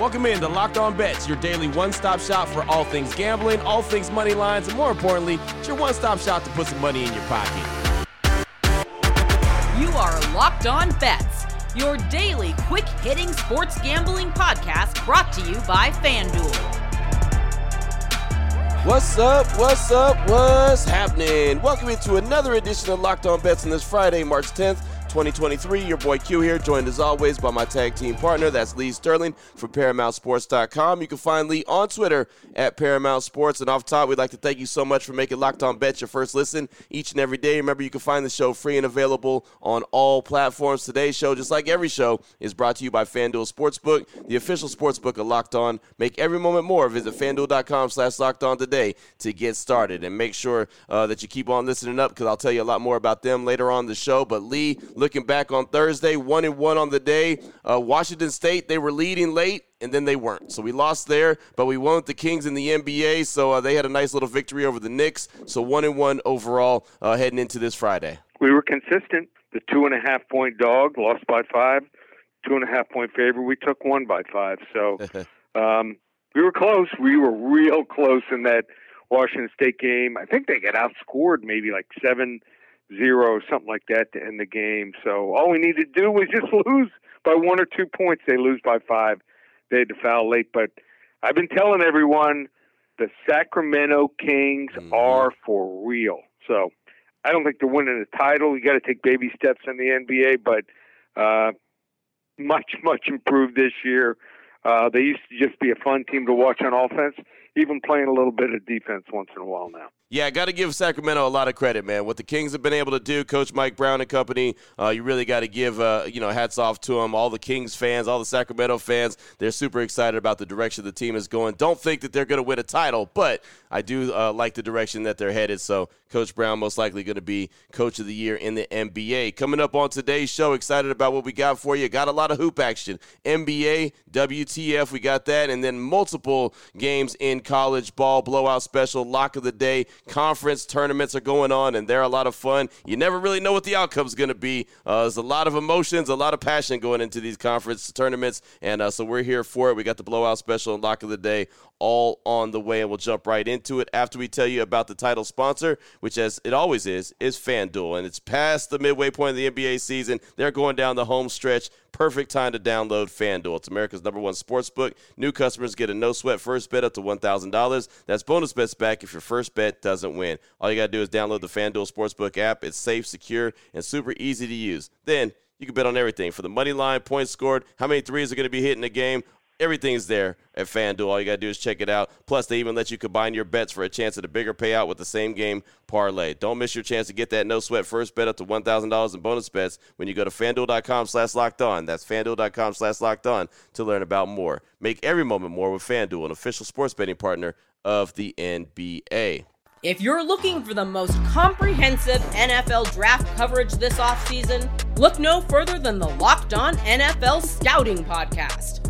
Welcome in to Locked On Bets, your daily one stop shop for all things gambling, all things money lines, and more importantly, it's your one stop shop to put some money in your pocket. You are Locked On Bets, your daily quick hitting sports gambling podcast brought to you by FanDuel. What's up? What's up? What's happening? Welcome into another edition of Locked On Bets on this Friday, March 10th. 2023. Your boy Q here, joined as always by my tag team partner. That's Lee Sterling from ParamountSports.com. You can find Lee on Twitter at Paramount Sports. And off top, we'd like to thank you so much for making Locked On Bets your first listen each and every day. Remember, you can find the show free and available on all platforms. Today's show, just like every show, is brought to you by FanDuel Sportsbook, the official sportsbook of Locked On. Make every moment more. Visit FanDuel.com slash Locked On today to get started. And make sure uh, that you keep on listening up because I'll tell you a lot more about them later on the show. But Lee, looking back on Thursday, one and one on the day. Uh, Washington State, they were leading late and then they weren't. So we lost there, but we won with the Kings in the NBA. So uh, they had a nice little victory over the Knicks. So one and one overall uh, heading into this Friday. We were consistent. The two and a half point dog lost by five. Two and a half point favorite. We took one by five. So um, we were close. We were real close in that Washington State game. I think they got outscored maybe like seven zero, something like that, to end the game. So all we needed to do was just lose by one or two points. They lose by five. They had to foul late, but I've been telling everyone the Sacramento Kings mm-hmm. are for real. So I don't think they're winning the title. You got to take baby steps in the NBA, but uh, much much improved this year. Uh, they used to just be a fun team to watch on offense, even playing a little bit of defense once in a while now. Yeah, got to give Sacramento a lot of credit, man. What the Kings have been able to do, Coach Mike Brown and company, uh, you really got to give, uh, you know, hats off to them. All the Kings fans, all the Sacramento fans, they're super excited about the direction the team is going. Don't think that they're going to win a title, but I do uh, like the direction that they're headed. So Coach Brown most likely going to be Coach of the Year in the NBA. Coming up on today's show, excited about what we got for you. Got a lot of hoop action, NBA, WTF, we got that, and then multiple games in college ball, blowout special, lock of the day conference tournaments are going on, and they're a lot of fun. You never really know what the outcome's going to be. Uh, there's a lot of emotions, a lot of passion going into these conference tournaments, and uh, so we're here for it. We got the blowout special and lock of the day all on the way, and we'll jump right into it after we tell you about the title sponsor, which, as it always is, is FanDuel. And it's past the midway point of the NBA season. They're going down the home stretch. Perfect time to download FanDuel. It's America's number one sports book. New customers get a no sweat first bet up to $1,000. That's bonus bets back if your first bet doesn't win. All you got to do is download the FanDuel Sportsbook app. It's safe, secure, and super easy to use. Then, you can bet on everything for the money line, points scored, how many threes are going to be hit in the game, Everything's there at FanDuel. All you got to do is check it out. Plus, they even let you combine your bets for a chance at a bigger payout with the same game parlay. Don't miss your chance to get that no sweat first bet up to $1,000 in bonus bets when you go to fanduel.com slash locked on. That's fanduel.com slash locked on to learn about more. Make every moment more with FanDuel, an official sports betting partner of the NBA. If you're looking for the most comprehensive NFL draft coverage this offseason, look no further than the Locked On NFL Scouting Podcast.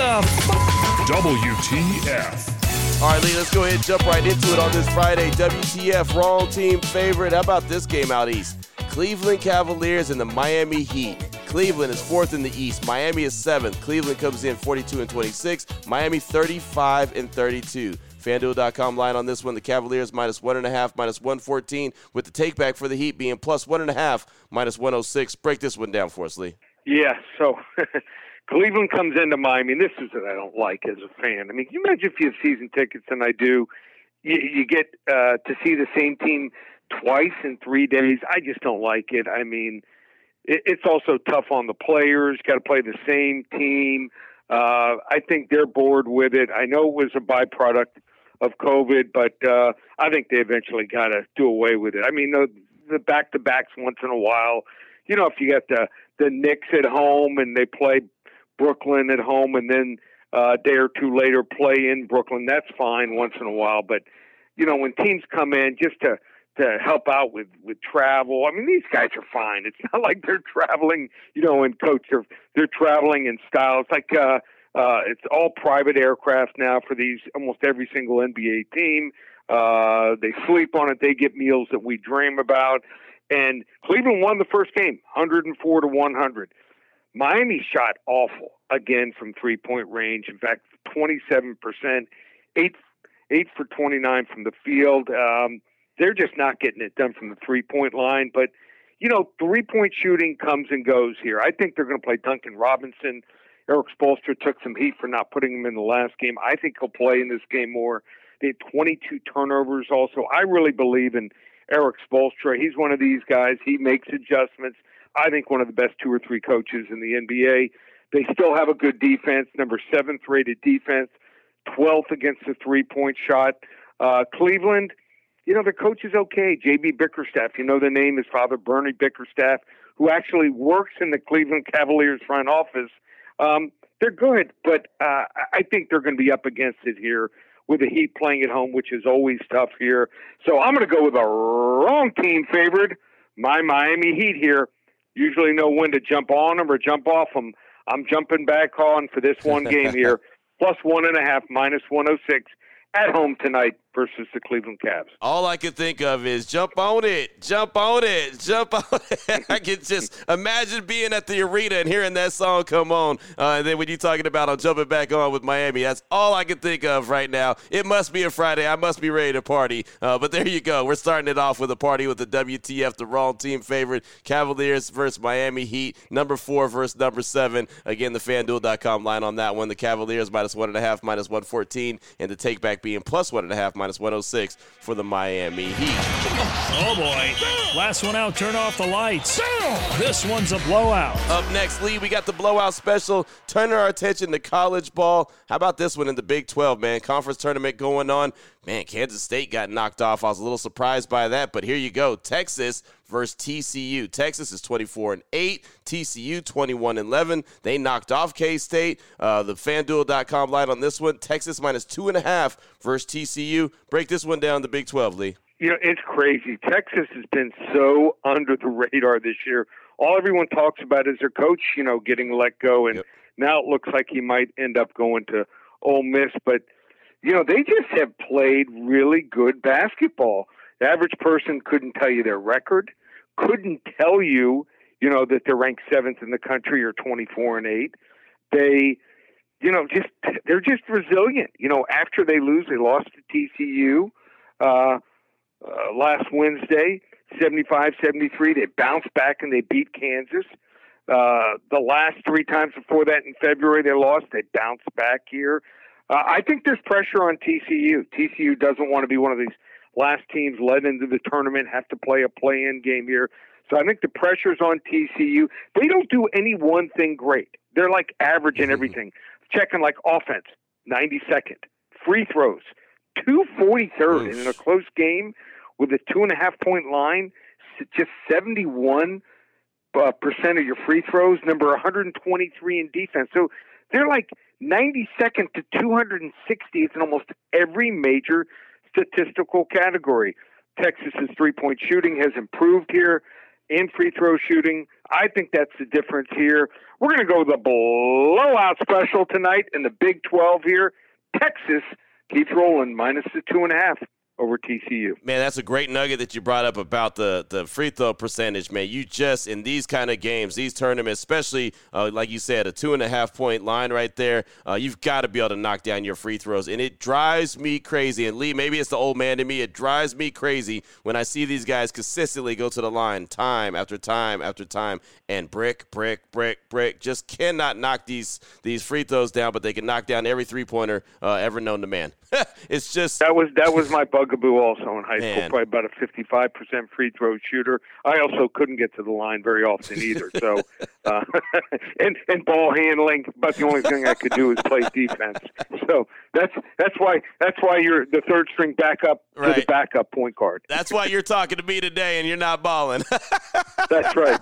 What the fuck? WTF. All right, Lee, let's go ahead and jump right into it on this Friday. WTF, wrong team favorite. How about this game out east? Cleveland Cavaliers and the Miami Heat. Cleveland is fourth in the East. Miami is seventh. Cleveland comes in 42 and 26. Miami 35 and 32. FanDuel.com line on this one. The Cavaliers minus one and a half, minus 114, with the takeback for the Heat being plus one and a half, minus 106. Break this one down for us, Lee. Yeah, so Cleveland comes into Miami, and this is what I don't like as a fan. I mean, can you imagine if you have season tickets and I do, you, you get uh, to see the same team twice in three days. I just don't like it. I mean, it, it's also tough on the players. Got to play the same team. Uh, I think they're bored with it. I know it was a byproduct of COVID, but uh, I think they eventually got to do away with it. I mean, the, the back-to-backs once in a while. You know, if you got the the Knicks at home and they play Brooklyn at home, and then uh, a day or two later play in Brooklyn, that's fine once in a while. But you know, when teams come in just to to help out with with travel. I mean, these guys are fine. It's not like they're traveling, you know, in coach. They're they're traveling in style. It's like uh, uh, it's all private aircraft now for these almost every single NBA team. Uh, they sleep on it. They get meals that we dream about. And Cleveland won the first game, 104 to 100. Miami shot awful again from three point range. In fact, 27 percent, eight eight for 29 from the field. Um, they're just not getting it done from the three point line. But, you know, three point shooting comes and goes here. I think they're going to play Duncan Robinson. Erik Spoelstra took some heat for not putting him in the last game. I think he'll play in this game more. They had 22 turnovers also. I really believe in Erik Spoelstra. He's one of these guys. He makes adjustments. I think one of the best two or three coaches in the NBA. They still have a good defense, number seventh rated defense, 12th against the three point shot. Uh, Cleveland, you know, the coach is okay. JB Bickerstaff, you know the name, his father, Bernie Bickerstaff, who actually works in the Cleveland Cavaliers front office. Um, they're good, but uh, I think they're going to be up against it here with the Heat playing at home, which is always tough here. So I'm going to go with a wrong team favored, my Miami Heat here. Usually know when to jump on them or jump off them. I'm jumping back on for this one game here, plus one and a half, minus 106 at home tonight versus the Cleveland Cavs. All I can think of is jump on it, jump on it, jump on it. I can just imagine being at the arena and hearing that song come on. Uh, and then when you're talking about I'm jumping back on with Miami, that's all I can think of right now. It must be a Friday. I must be ready to party. Uh, but there you go. We're starting it off with a party with the WTF, the wrong team favorite. Cavaliers versus Miami Heat, number four versus number seven. Again, the FanDuel.com line on that one. The Cavaliers minus one and a half, minus 114, and the take back being plus one and a half, minus 106 for the Miami Heat. Oh boy. Last one out, turn off the lights. This one's a blowout. Up next, Lee, we got the blowout special. Turning our attention to college ball. How about this one in the Big 12, man? Conference tournament going on. Man, Kansas State got knocked off. I was a little surprised by that, but here you go. Texas versus TCU. Texas is 24 and 8, TCU 21 and 11. They knocked off K State. Uh, the FanDuel.com line on this one. Texas minus two and a half versus TCU. Break this one down. The Big 12, Lee. You know, it's crazy. Texas has been so under the radar this year. All everyone talks about is their coach, you know, getting let go, and yep. now it looks like he might end up going to Ole Miss. But you know, they just have played really good basketball. The average person couldn't tell you their record, couldn't tell you, you know, that they're ranked seventh in the country or 24 and 8. They, you know, just they're just resilient. You know, after they lose, they lost to TCU uh, uh, last Wednesday, 75 73. They bounced back and they beat Kansas. Uh, the last three times before that in February, they lost. They bounced back here. Uh, I think there's pressure on TCU. TCU doesn't want to be one of these last teams led into the tournament, have to play a play in game here. So I think the pressure's on TCU. They don't do any one thing great. They're like average in everything. Checking like offense, 92nd. Free throws, 243rd. And in a close game with a two and a half point line, just 71 uh, percent of your free throws, number 123 in defense. So they're like 92nd to 260th in almost every major statistical category. Texas's three point shooting has improved here in free throw shooting. I think that's the difference here. We're going to go the blowout special tonight in the Big 12 here. Texas keeps rolling minus the two and a half over TCU. Man, that's a great nugget that you brought up about the, the free throw percentage, man. You just, in these kind of games, these tournaments, especially, uh, like you said, a two and a half point line right there, uh, you've got to be able to knock down your free throws. And it drives me crazy. And Lee, maybe it's the old man to me. It drives me crazy when I see these guys consistently go to the line time after time after time and brick, brick, brick, brick. Just cannot knock these, these free throws down, but they can knock down every three pointer uh, ever known to man. it's just. That was, that was my bugaboo also in high Man. school, probably about a 55% free throw shooter. I also couldn't get to the line very often either. So, uh, and and ball handling, but the only thing I could do is play defense. So that's that's why that's why you're the third string backup to the backup point guard. That's why you're talking to me today and you're not balling. That's right.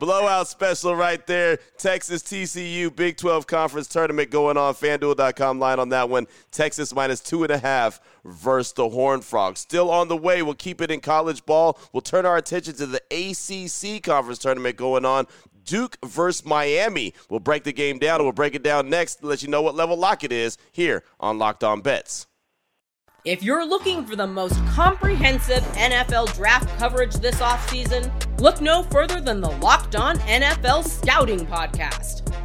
Blowout special right there. Texas TCU Big 12 Conference Tournament going on. FanDuel.com line on that one. Texas minus two and a half versus the Horned Frogs. Still on the way. We'll keep it in college ball. We'll turn our attention to the ACC Conference Tournament going on. Duke versus Miami. We'll break the game down and we'll break it down next to let you know what level lock it is here on Locked On Bets. If you're looking for the most comprehensive NFL draft coverage this offseason, look no further than the Locked On NFL Scouting Podcast.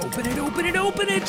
Open it, open it, open it.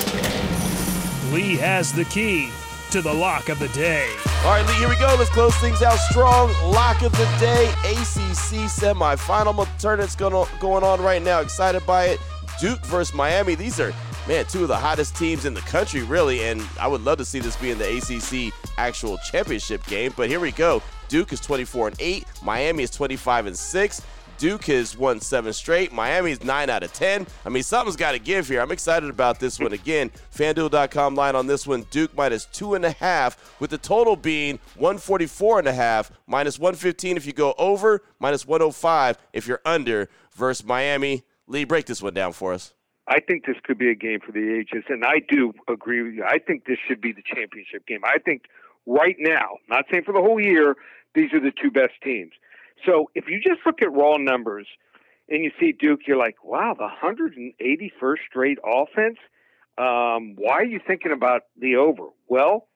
Lee has the key to the lock of the day. All right, Lee, here we go. Let's close things out strong. Lock of the day, ACC semifinal tournament's going on right now. Excited by it. Duke versus Miami. These are, man, two of the hottest teams in the country, really. And I would love to see this be in the ACC actual championship game. But here we go. Duke is 24 and 8. Miami is 25 and 6. Duke has won seven straight. Miami's nine out of 10. I mean, something's got to give here. I'm excited about this one again. FanDuel.com line on this one. Duke minus two and a half, with the total being 144 and a half, minus 115 if you go over, minus 105 if you're under, versus Miami. Lee, break this one down for us. I think this could be a game for the ages, and I do agree with you. I think this should be the championship game. I think right now, not saying for the whole year, these are the two best teams. So if you just look at raw numbers and you see Duke, you're like, wow, the 181st straight offense. Um, why are you thinking about the over? Well,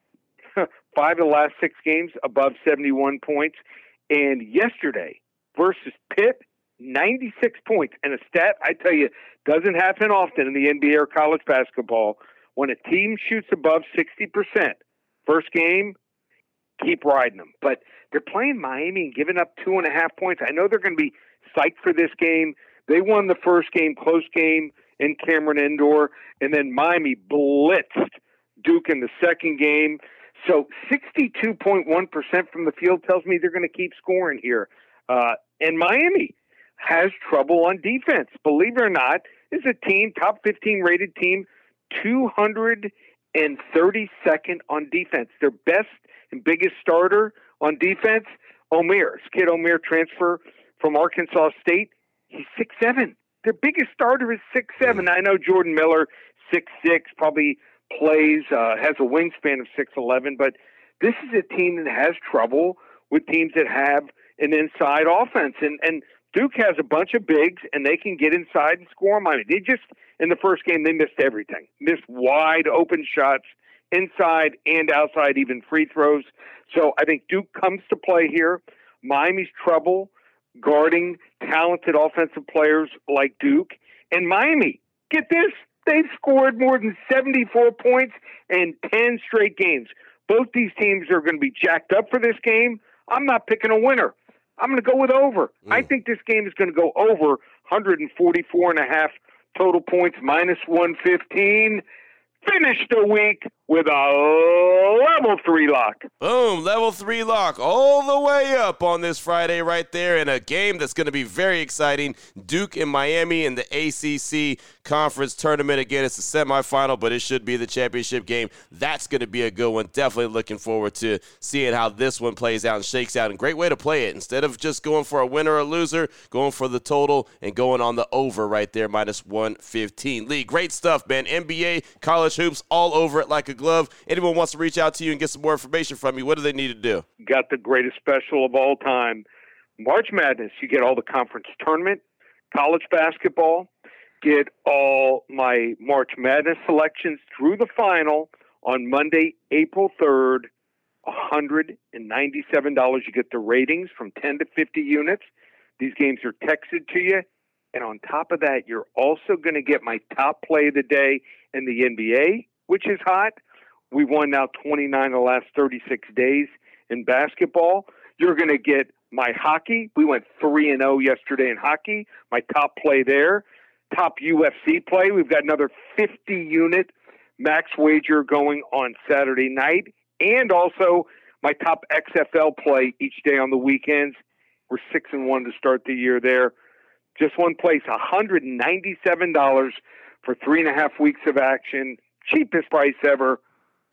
five of the last six games above 71 points, and yesterday versus Pitt, 96 points. And a stat I tell you doesn't happen often in the NBA or college basketball. When a team shoots above 60%, first game, keep riding them. But they're playing Miami and giving up two and a half points. I know they're going to be psyched for this game. They won the first game, close game in Cameron Indoor, and then Miami blitzed Duke in the second game. So 62.1% from the field tells me they're going to keep scoring here. Uh, and Miami has trouble on defense. Believe it or not, is a team, top 15 rated team, 232nd on defense. Their best and biggest starter on defense, Omier. Kid Omier transfer from Arkansas State. He's six seven. Their biggest starter is six seven. I know Jordan Miller, six six, probably plays, uh, has a wingspan of six eleven, but this is a team that has trouble with teams that have an inside offense. And and Duke has a bunch of bigs and they can get inside and score on Miami. They just in the first game they missed everything. Missed wide open shots inside and outside, even free throws. So I think Duke comes to play here. Miami's trouble guarding talented offensive players like Duke. And Miami, get this, they've scored more than 74 points in 10 straight games. Both these teams are going to be jacked up for this game. I'm not picking a winner. I'm going to go with over. I mm. think this game is going to go over 144 and a half total points minus 115. Finish the week with a level three lock. Boom, level three lock all the way up on this Friday right there in a game that's going to be very exciting. Duke and Miami in the ACC conference tournament. Again, it's a semifinal, but it should be the championship game. That's going to be a good one. Definitely looking forward to seeing how this one plays out and shakes out. And great way to play it. Instead of just going for a winner or a loser, going for the total and going on the over right there, minus 115. Lee, great stuff, man. NBA, college hoops, all over it like a glove. Anyone wants to reach out to you and get some more information from you, what do they need to do? Got the greatest special of all time. March Madness, you get all the conference tournament, college basketball, get all my March Madness selections through the final on Monday, April 3rd. $197. You get the ratings from 10 to 50 units. These games are texted to you. And on top of that, you're also going to get my top play of the day in the NBA, which is hot. We've won now 29 of the last 36 days in basketball. You're going to get my hockey. We went 3 and 0 yesterday in hockey. My top play there top UFC play. We've got another 50 unit max wager going on Saturday night, and also my top XFL play each day on the weekends. We're six and one to start the year there. Just one place, $197 for three and a half weeks of action. Cheapest price ever.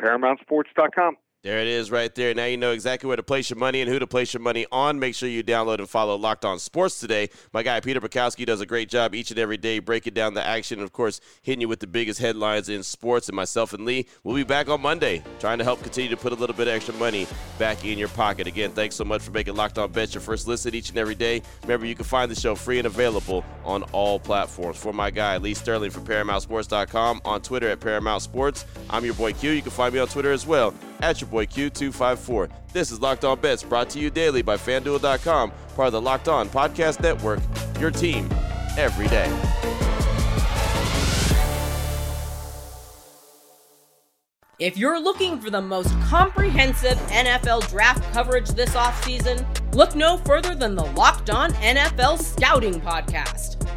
ParamountSports.com. There it is right there. Now you know exactly where to place your money and who to place your money on. Make sure you download and follow Locked On Sports today. My guy Peter Bukowski does a great job each and every day breaking down the action and, of course, hitting you with the biggest headlines in sports. And myself and Lee will be back on Monday trying to help continue to put a little bit of extra money back in your pocket. Again, thanks so much for making Locked On Bets your first listen each and every day. Remember, you can find the show free and available on all platforms. For my guy Lee Sterling from ParamountSports.com on Twitter at Paramount Sports. I'm your boy Q. You can find me on Twitter as well at your boy Q254. This is Locked On Bets brought to you daily by FanDuel.com, part of the Locked On Podcast Network, your team every day. If you're looking for the most comprehensive NFL draft coverage this offseason, look no further than the Locked On NFL Scouting Podcast.